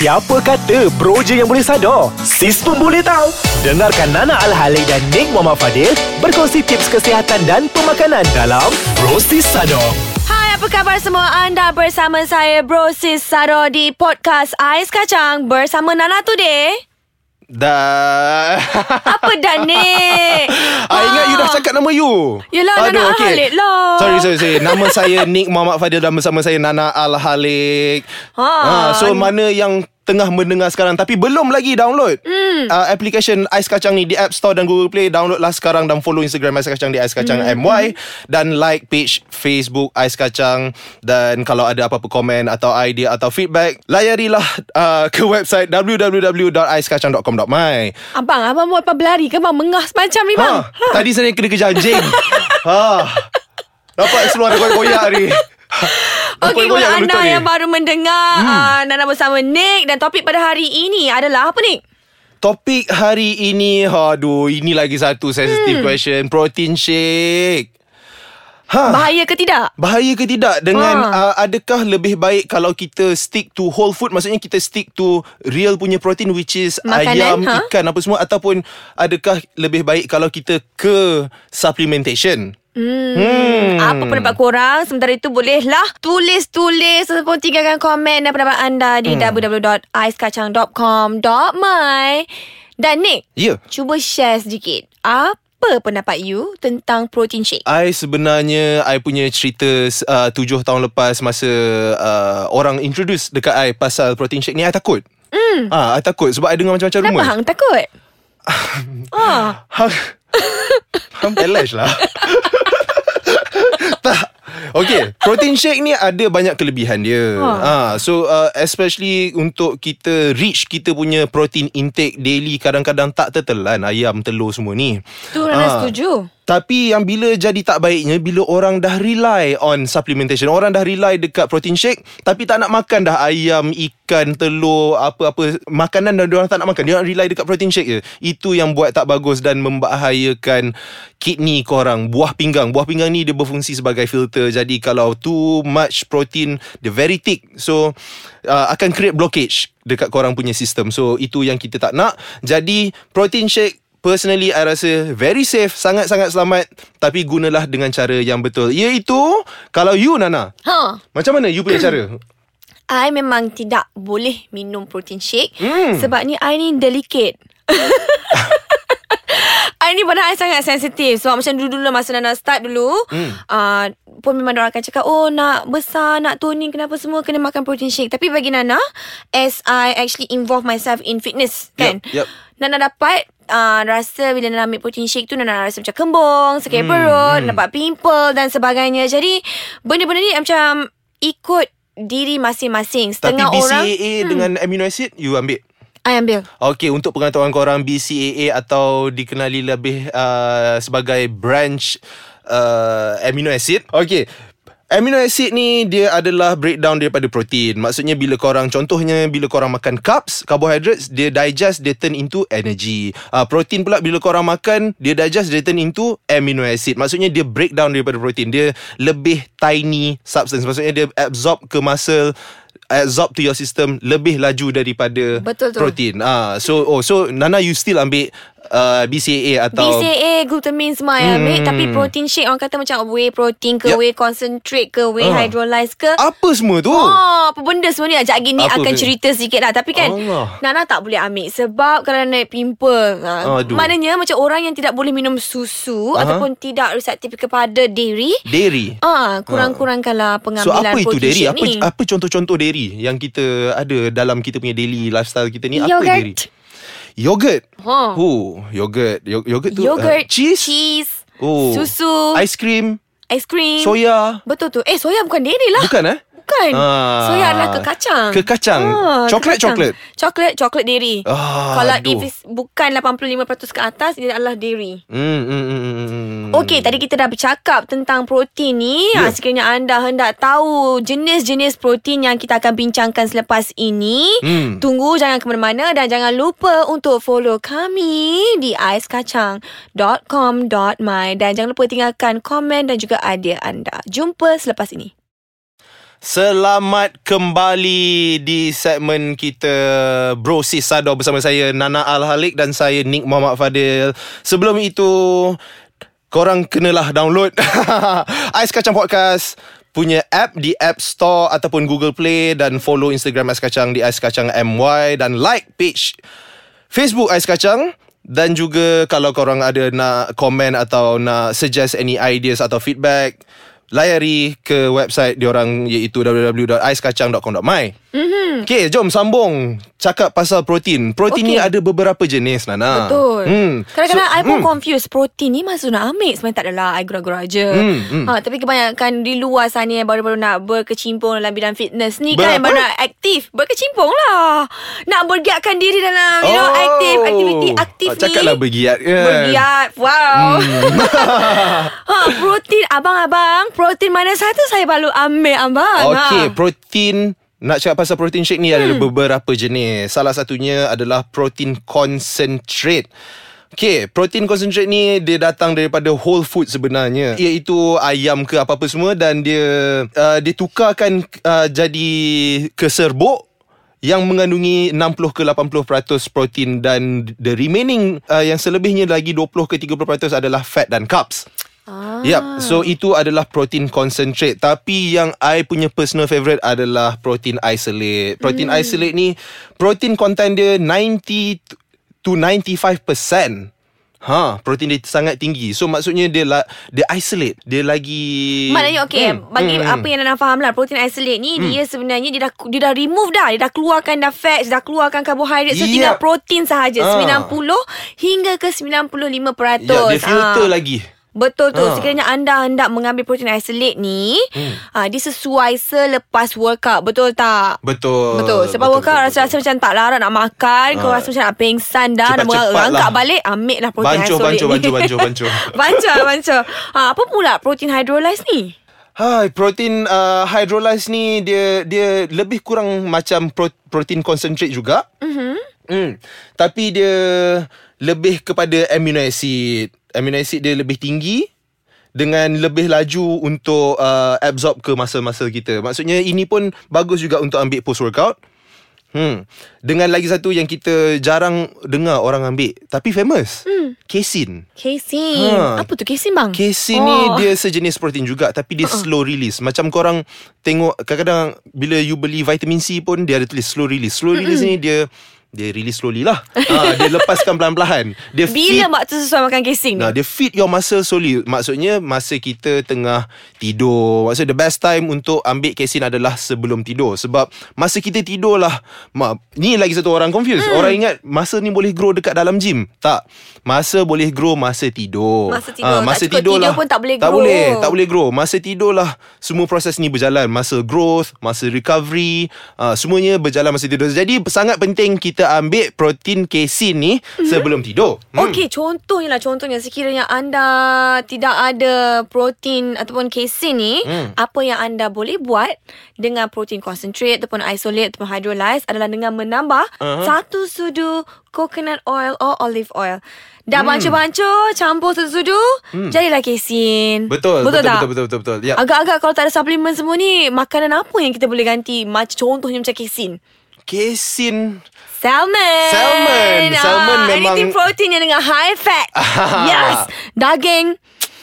Siapa kata bro je yang boleh sadar? Sis pun boleh tahu. Dengarkan Nana Al-Halik dan Nick Muhammad Fadil berkongsi tips kesihatan dan pemakanan dalam Bro Sis Sadar. Hai, apa khabar semua anda bersama saya Bro Sis Saro di podcast Ais Kacang bersama Nana Today. Dah Apa dah ni? Ah, ingat you dah cakap nama you Yelah, Nana Al-Halik lah. Sorry sorry sorry Nama saya Nick Muhammad Fadil Dan bersama saya Nana Al-Halik Ha. Ah, So mana yang Tengah mendengar sekarang Tapi belum lagi download Hmm. uh, Application Ais Kacang ni Di App Store dan Google Play Download lah sekarang Dan follow Instagram Ais Kacang Di Ais Kacang Hmm. MY Dan like page Facebook Ais Kacang Dan kalau ada apa-apa komen Atau idea Atau feedback Layarilah uh, Ke website www.aiskacang.com.my Abang, abang buat apa berlari ke bang? Mengah semacam ni bang. Ha, tadi saya kena kejar anjing. ha. Dapat keluar koyak-koyak ni. Okey, kepada anda yang baru mendengar hmm. uh, Nana bersama Nick Dan topik pada hari ini adalah apa Nick? Topik hari ini, aduh, ini lagi satu sensitive hmm. question. Protein shake. Ha. Bahaya ke tidak? Bahaya ke tidak dengan Ha. uh, adakah lebih baik kalau kita stick to whole food maksudnya kita stick to real punya protein which is Makanan, ayam, ha? ikan apa semua ataupun adakah lebih baik kalau kita ke supplementation? Hmm. Hmm. Apa pendapat korang? Sementara itu bolehlah tulis-tulis ataupun tinggalkan komen dan pendapat anda di hmm. www.aiskacang.com.my Dan Nick, Ya. cuba share sedikit. Apa pendapat you tentang protein shake? I sebenarnya I punya cerita uh, tujuh tahun lepas masa uh, orang introduce dekat I pasal protein shake ni I takut. Hmm. Ah, I takut sebab I dengar macam-macam Kenapa rumor. hang takut? ah. Hang Hang lah. Okay, protein shake ni ada banyak kelebihan dia. Ha. Ha. so uh, especially untuk kita reach kita punya protein intake daily kadang-kadang tak tertelan ayam, telur semua ni. Tu Nana Ah. setuju. Tapi yang bila jadi tak baiknya Bila orang dah rely on supplementation Orang dah rely dekat protein shake Tapi tak nak makan dah ayam, ikan, telur Apa-apa Makanan dah orang tak nak makan Dia nak rely dekat protein shake je. Itu yang buat tak bagus Dan membahayakan kidney korang. Buah pinggang. Buah pinggang ni dia berfungsi sebagai filter. Jadi kalau too much protein Dia very thick. So uh, akan create blockage Dekat korang punya sistem So itu yang kita tak nak. Jadi protein shake Personally I rasa very safe Sangat-sangat selamat Tapi gunalah dengan cara yang betul Iaitu Kalau you Nana Ha. Macam mana you punya cara? I memang tidak boleh minum protein shake Hmm. sebab ni I ni delicate. I ni I sangat sensitif Sebab macam dulu-dulu Masa Nana start dulu hmm. uh, Pun memang orang akan cakap Oh nak besar Nak toning Kenapa semua Kena makan protein shake Tapi bagi Nana As I actually involve myself In fitness Kan Yup, yup. Nana dapat uh, Rasa bila Nana ambil protein shake tu Nana rasa macam kembung Sakit hmm. perut Dapat pimple Dan sebagainya Jadi Benda-benda ni macam Ikut diri masing-masing Tapi Setengah orang BCAA hmm. dengan amino acid You ambil I ambil Okay, untuk pengetahuan korang BCAA atau dikenali lebih uh, sebagai branch uh, amino acid. Okay. Amino acid ni dia adalah breakdown daripada protein. Maksudnya bila korang contohnya bila korang makan carbs, carbohydrates, dia digest dia turn into energy. Uh, protein pula bila korang makan, dia digest dia turn into amino acid. Maksudnya dia breakdown daripada protein. Dia lebih tiny substance. Maksudnya dia absorb ke muscle absorb to your system lebih laju daripada Betul tu. protein. Ah, so oh so Nana you still ambil uh, BCAA atau BCAA, glutamine semua ambil Hmm. Tapi protein shake Orang kata macam Whey protein ke Yep. Whey concentrate ke Whey Ah. hydrolyze ke apa semua tu? Oh, apa benda semua ni Ajak gini Apa akan tu? cerita sikit lah Tapi kan Allah. Nana tak boleh ambil Sebab kalau naik pimple ha, Aduh. Maknanya macam orang yang tidak boleh minum susu Aha. Ataupun tidak reseptif kepada dairy Dairy. Ah, kurang-kurangkanlah So pengambilan apa itu dairy? Apa ni. apa contoh-contoh dairy yang kita ada dalam kita punya daily lifestyle kita ni? Apa Yogurt. dairy? Yogurt. Ha. Oh, yogurt. Yo- yogurt tu Yogurt, uh, cheese. cheese Oh. susu, Ice cream, ice cream. soya. Betul tu. Eh, soya bukan dairy lah. Bukan eh? Bukan. Ah. Soya adalah ke kacang. Ke kacang. Coklat, ke kacang. coklat. Coklat, coklat dairy. Ah, Kalau aduh. if it's bukan 85% ke atas, dia adalah dairy. Hmm, hmm, hmm, hmm, hmm. Okey, tadi kita dah bercakap tentang protein ni. Ya. Ha, sekiranya anda hendak tahu jenis-jenis protein yang kita akan bincangkan selepas ini, Hmm. tunggu jangan ke mana-mana dan jangan lupa untuk follow kami di aiskacang.com.my dan jangan lupa tinggalkan komen dan juga idea anda. Jumpa selepas ini. Selamat kembali di segmen kita Bro Sis Sado bersama saya Nana Al-Halik dan saya Nick Muhammad Fadil. Sebelum itu korang kenalah download Ais Kacang Podcast punya app di App Store ataupun Google Play dan follow Instagram Ais Kacang di Ais Kacang MY dan like page Facebook Ais Kacang dan juga kalau korang ada nak komen atau nak suggest any ideas atau feedback layari ke website diorang iaitu www.aiskacang.com.my mm-hmm. Okay, jom sambung cakap pasal protein. Protein okay. ni ada beberapa jenis, Nana. Betul Hmm. Kadang-kadang So, I pun hmm. confused Protein ni maksud nak ambil Sebenarnya tak adalah I gurau-gurau je Hmm, hmm. ha, Tapi kebanyakan di luar sana Yang baru-baru nak berkecimpung Dalam bidang fitness ni kan Yang Berapa? baru nak aktif Berkecimpung lah Nak bergiatkan diri dalam You know Oh. aktif Aktiviti aktif Ah, ni Cakaplah bergiat kan. Bergiat Wow ha, Protein Abang-abang Protein mana satu Saya baru ambil abang Okay, ha. protein nak cakap pasal protein shake ni hmm. ada beberapa jenis. Salah satunya adalah protein concentrate. Okay, protein concentrate ni dia datang daripada whole food sebenarnya. Iaitu ayam ke apa-apa semua dan dia uh, ditukarkan uh, jadi ke serbuk yang mengandungi 60 ke 80% protein dan the remaining uh, yang selebihnya lagi 20 ke 30% adalah fat dan carbs. Ah. Yep, so itu adalah protein concentrate. Tapi yang I punya personal favourite adalah protein isolate. Protein Hmm. isolate ni protein content dia 90 to 95%. Ha, protein dia sangat tinggi. So maksudnya dia la, dia isolate. Dia lagi Maknanya okey Hmm, bagi hmm, apa yang Nana faham lah protein isolate ni dia sebenarnya dia dah dia dah remove dah dia dah keluarkan dah fats dah keluarkan karbohidrat so Yep. tinggal protein sahaja Ah. 90 hingga ke 95%. Ya, dia filter Ah. lagi. Betul tu. Ah. Sekiranya anda hendak mengambil protein isolate ni, hmm. ah, dia sesuai selepas workout. Betul tak? Betul. Betul. Sebab workout rasa-rasa macam tak larat nak makan. Kau Ah. rasa macam nak pengsan dah. Nak Cepat-cepat merangkak lah. balik. Ambil lah protein Bancuh, isolate bancuh, ni. bancuh, bancuh, bancuh. bancuh, bancuh. Ha, apa pula protein hydrolyze ni? Hai, protein uh, hydrolyze ni dia dia lebih kurang macam pro, protein concentrate juga. Mhm. Hmm. Tapi dia lebih kepada amino acid. Amino acid dia lebih tinggi dengan lebih laju untuk uh, absorb ke masa-masa kita. Maksudnya ini pun bagus juga untuk ambil post workout. Hmm. Dengan lagi satu yang kita jarang dengar orang ambil tapi famous. Hmm. Casein. Casein. Ha. Apa tu casein bang? Casein oh. ni dia sejenis protein juga tapi dia uh-uh. slow release. Macam korang tengok kadang-kadang bila you beli vitamin C pun dia ada tulis slow release. Slow release ni dia dia release slowly lah. ha, dia lepaskan perlahan-lahan. Dia Bila feed waktu sesuai makan casein ni? Nah, dia feed your muscle slowly. Maksudnya masa kita tengah tidur. Maksudnya the best time untuk ambil casein adalah sebelum tidur. Sebab masa kita tidur lah. Ma, ni lagi satu orang confused. Hmm. Orang ingat masa ni boleh grow dekat dalam gym. Tak. Masa boleh grow masa tidur. Masa tidur. Tak masa cukup tidur tidur lah. pun tak boleh Tak grow. boleh. Tak boleh grow. Masa tidur lah. Semua proses ni berjalan. Masa growth, masa recovery. Uh, semuanya berjalan masa tidur. Jadi sangat penting kita ambil protein casein ni Mhm. sebelum tidur. Hmm. Okey, contohnya lah contohnya sekiranya anda tidak ada protein ataupun casein ni, Hmm. apa yang anda boleh buat dengan protein concentrate ataupun isolate ataupun hydrolyze adalah dengan menambah Uh-huh. satu sudu coconut oil or olive oil. Hmm. Dah bancuh-bancuh, campur satu sudu, jadilah casein. Betul, betul, betul, tak? betul, betul, betul, betul. Ya. Agak-agak kalau tak ada suplemen semua ni, makanan apa yang kita boleh ganti? Macam contohnya macam casein. Casein Salmon. Salmon. Salmon ah, memang- Anything protein yang dengan high fat. yes. Daging.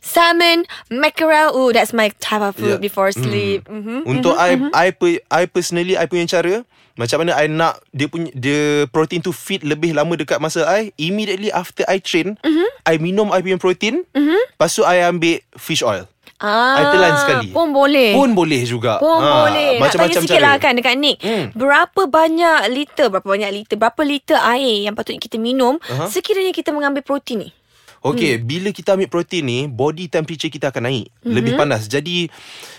Salmon, mackerel. Oh, that's my type of food Yeah. before sleep. Mm-hmm. Untuk I, I, per- I personally I punya cara macam mana I nak dia punya dia protein tu fit lebih lama dekat masa I immediately after I train Mm-hmm. I minum I punya protein lepas tu I ambil fish oil Ah, I telan sekali. Pun boleh. pun boleh juga Pun Ha, boleh. Nak macam-macam tanya sikit cara lah kan dekat Nick. Hmm. Berapa banyak liter, berapa banyak liter, berapa liter air yang patut kita minum Aha. sekiranya kita mengambil protein ni? Okay, hmm. bila kita ambil protein ni, body temperature kita akan naik. Mm-hmm. Lebih panas. Jadi,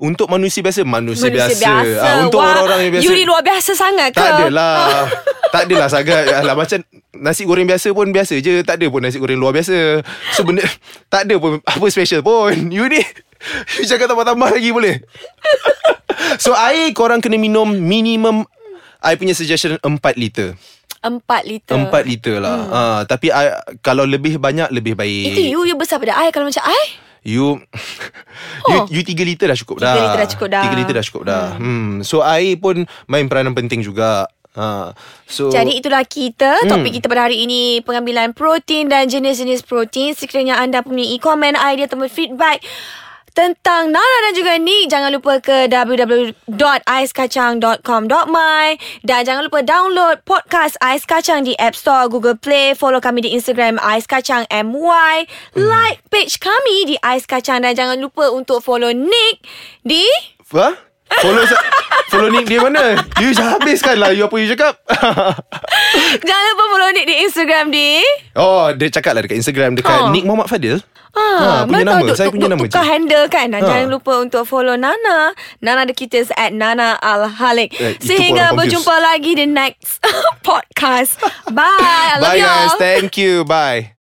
untuk manusia biasa, manusia, Manusia biasa. biasa. Ah, untuk Wah, orang-orang yang biasa. You ni luar biasa sangat ke? Tak adalah Tak adalah sangat Alah, Macam nasi goreng biasa pun biasa je Tak ada pun nasi goreng luar biasa So benda Tak ada pun Apa special pun You ni You cakap tambah-tambah lagi boleh So air korang kena minum Minimum I punya suggestion 4 liter Empat liter. 4 liter lah hmm. uh, Tapi I, Kalau lebih banyak Lebih baik Itu you, you besar pada I. Kalau macam I, You Oh. you, you 3 liter dah cukup Tiga dah. liter dah cukup dah. 3 liter dah cukup dah. Hmm. So air pun main peranan penting juga. Ha. So Jadi itulah kita Topik kita pada hari ini Pengambilan protein Dan jenis-jenis protein Sekiranya anda mempunyai komen Idea atau feedback tentang Nana dan juga Nick Jangan lupa ke www.aiskacang.com.my Dan jangan lupa download podcast Ais Kacang di App Store, Google Play Follow kami di Instagram Ais Kacang MY Like page kami di Ais Kacang Dan jangan lupa untuk follow Nick di Ha? Follow sa- Follow Nick dia mana? You dah habiskan lah You apa you cakap? Jangan lupa follow Nick di Instagram di oh, dia cakap lah dekat Instagram Dekat Oh. Nick Muhammad Fadil Ah, punya mana nama. tuk- Saya punya tuk- nama Tukar je. handle kan Ha. ha. Jangan lupa untuk follow Nana Nana the Cuties At Nana Al-Halik Eh, Sehingga orang confused. berjumpa lagi Di next podcast Bye I love Bye guys Thank you Bye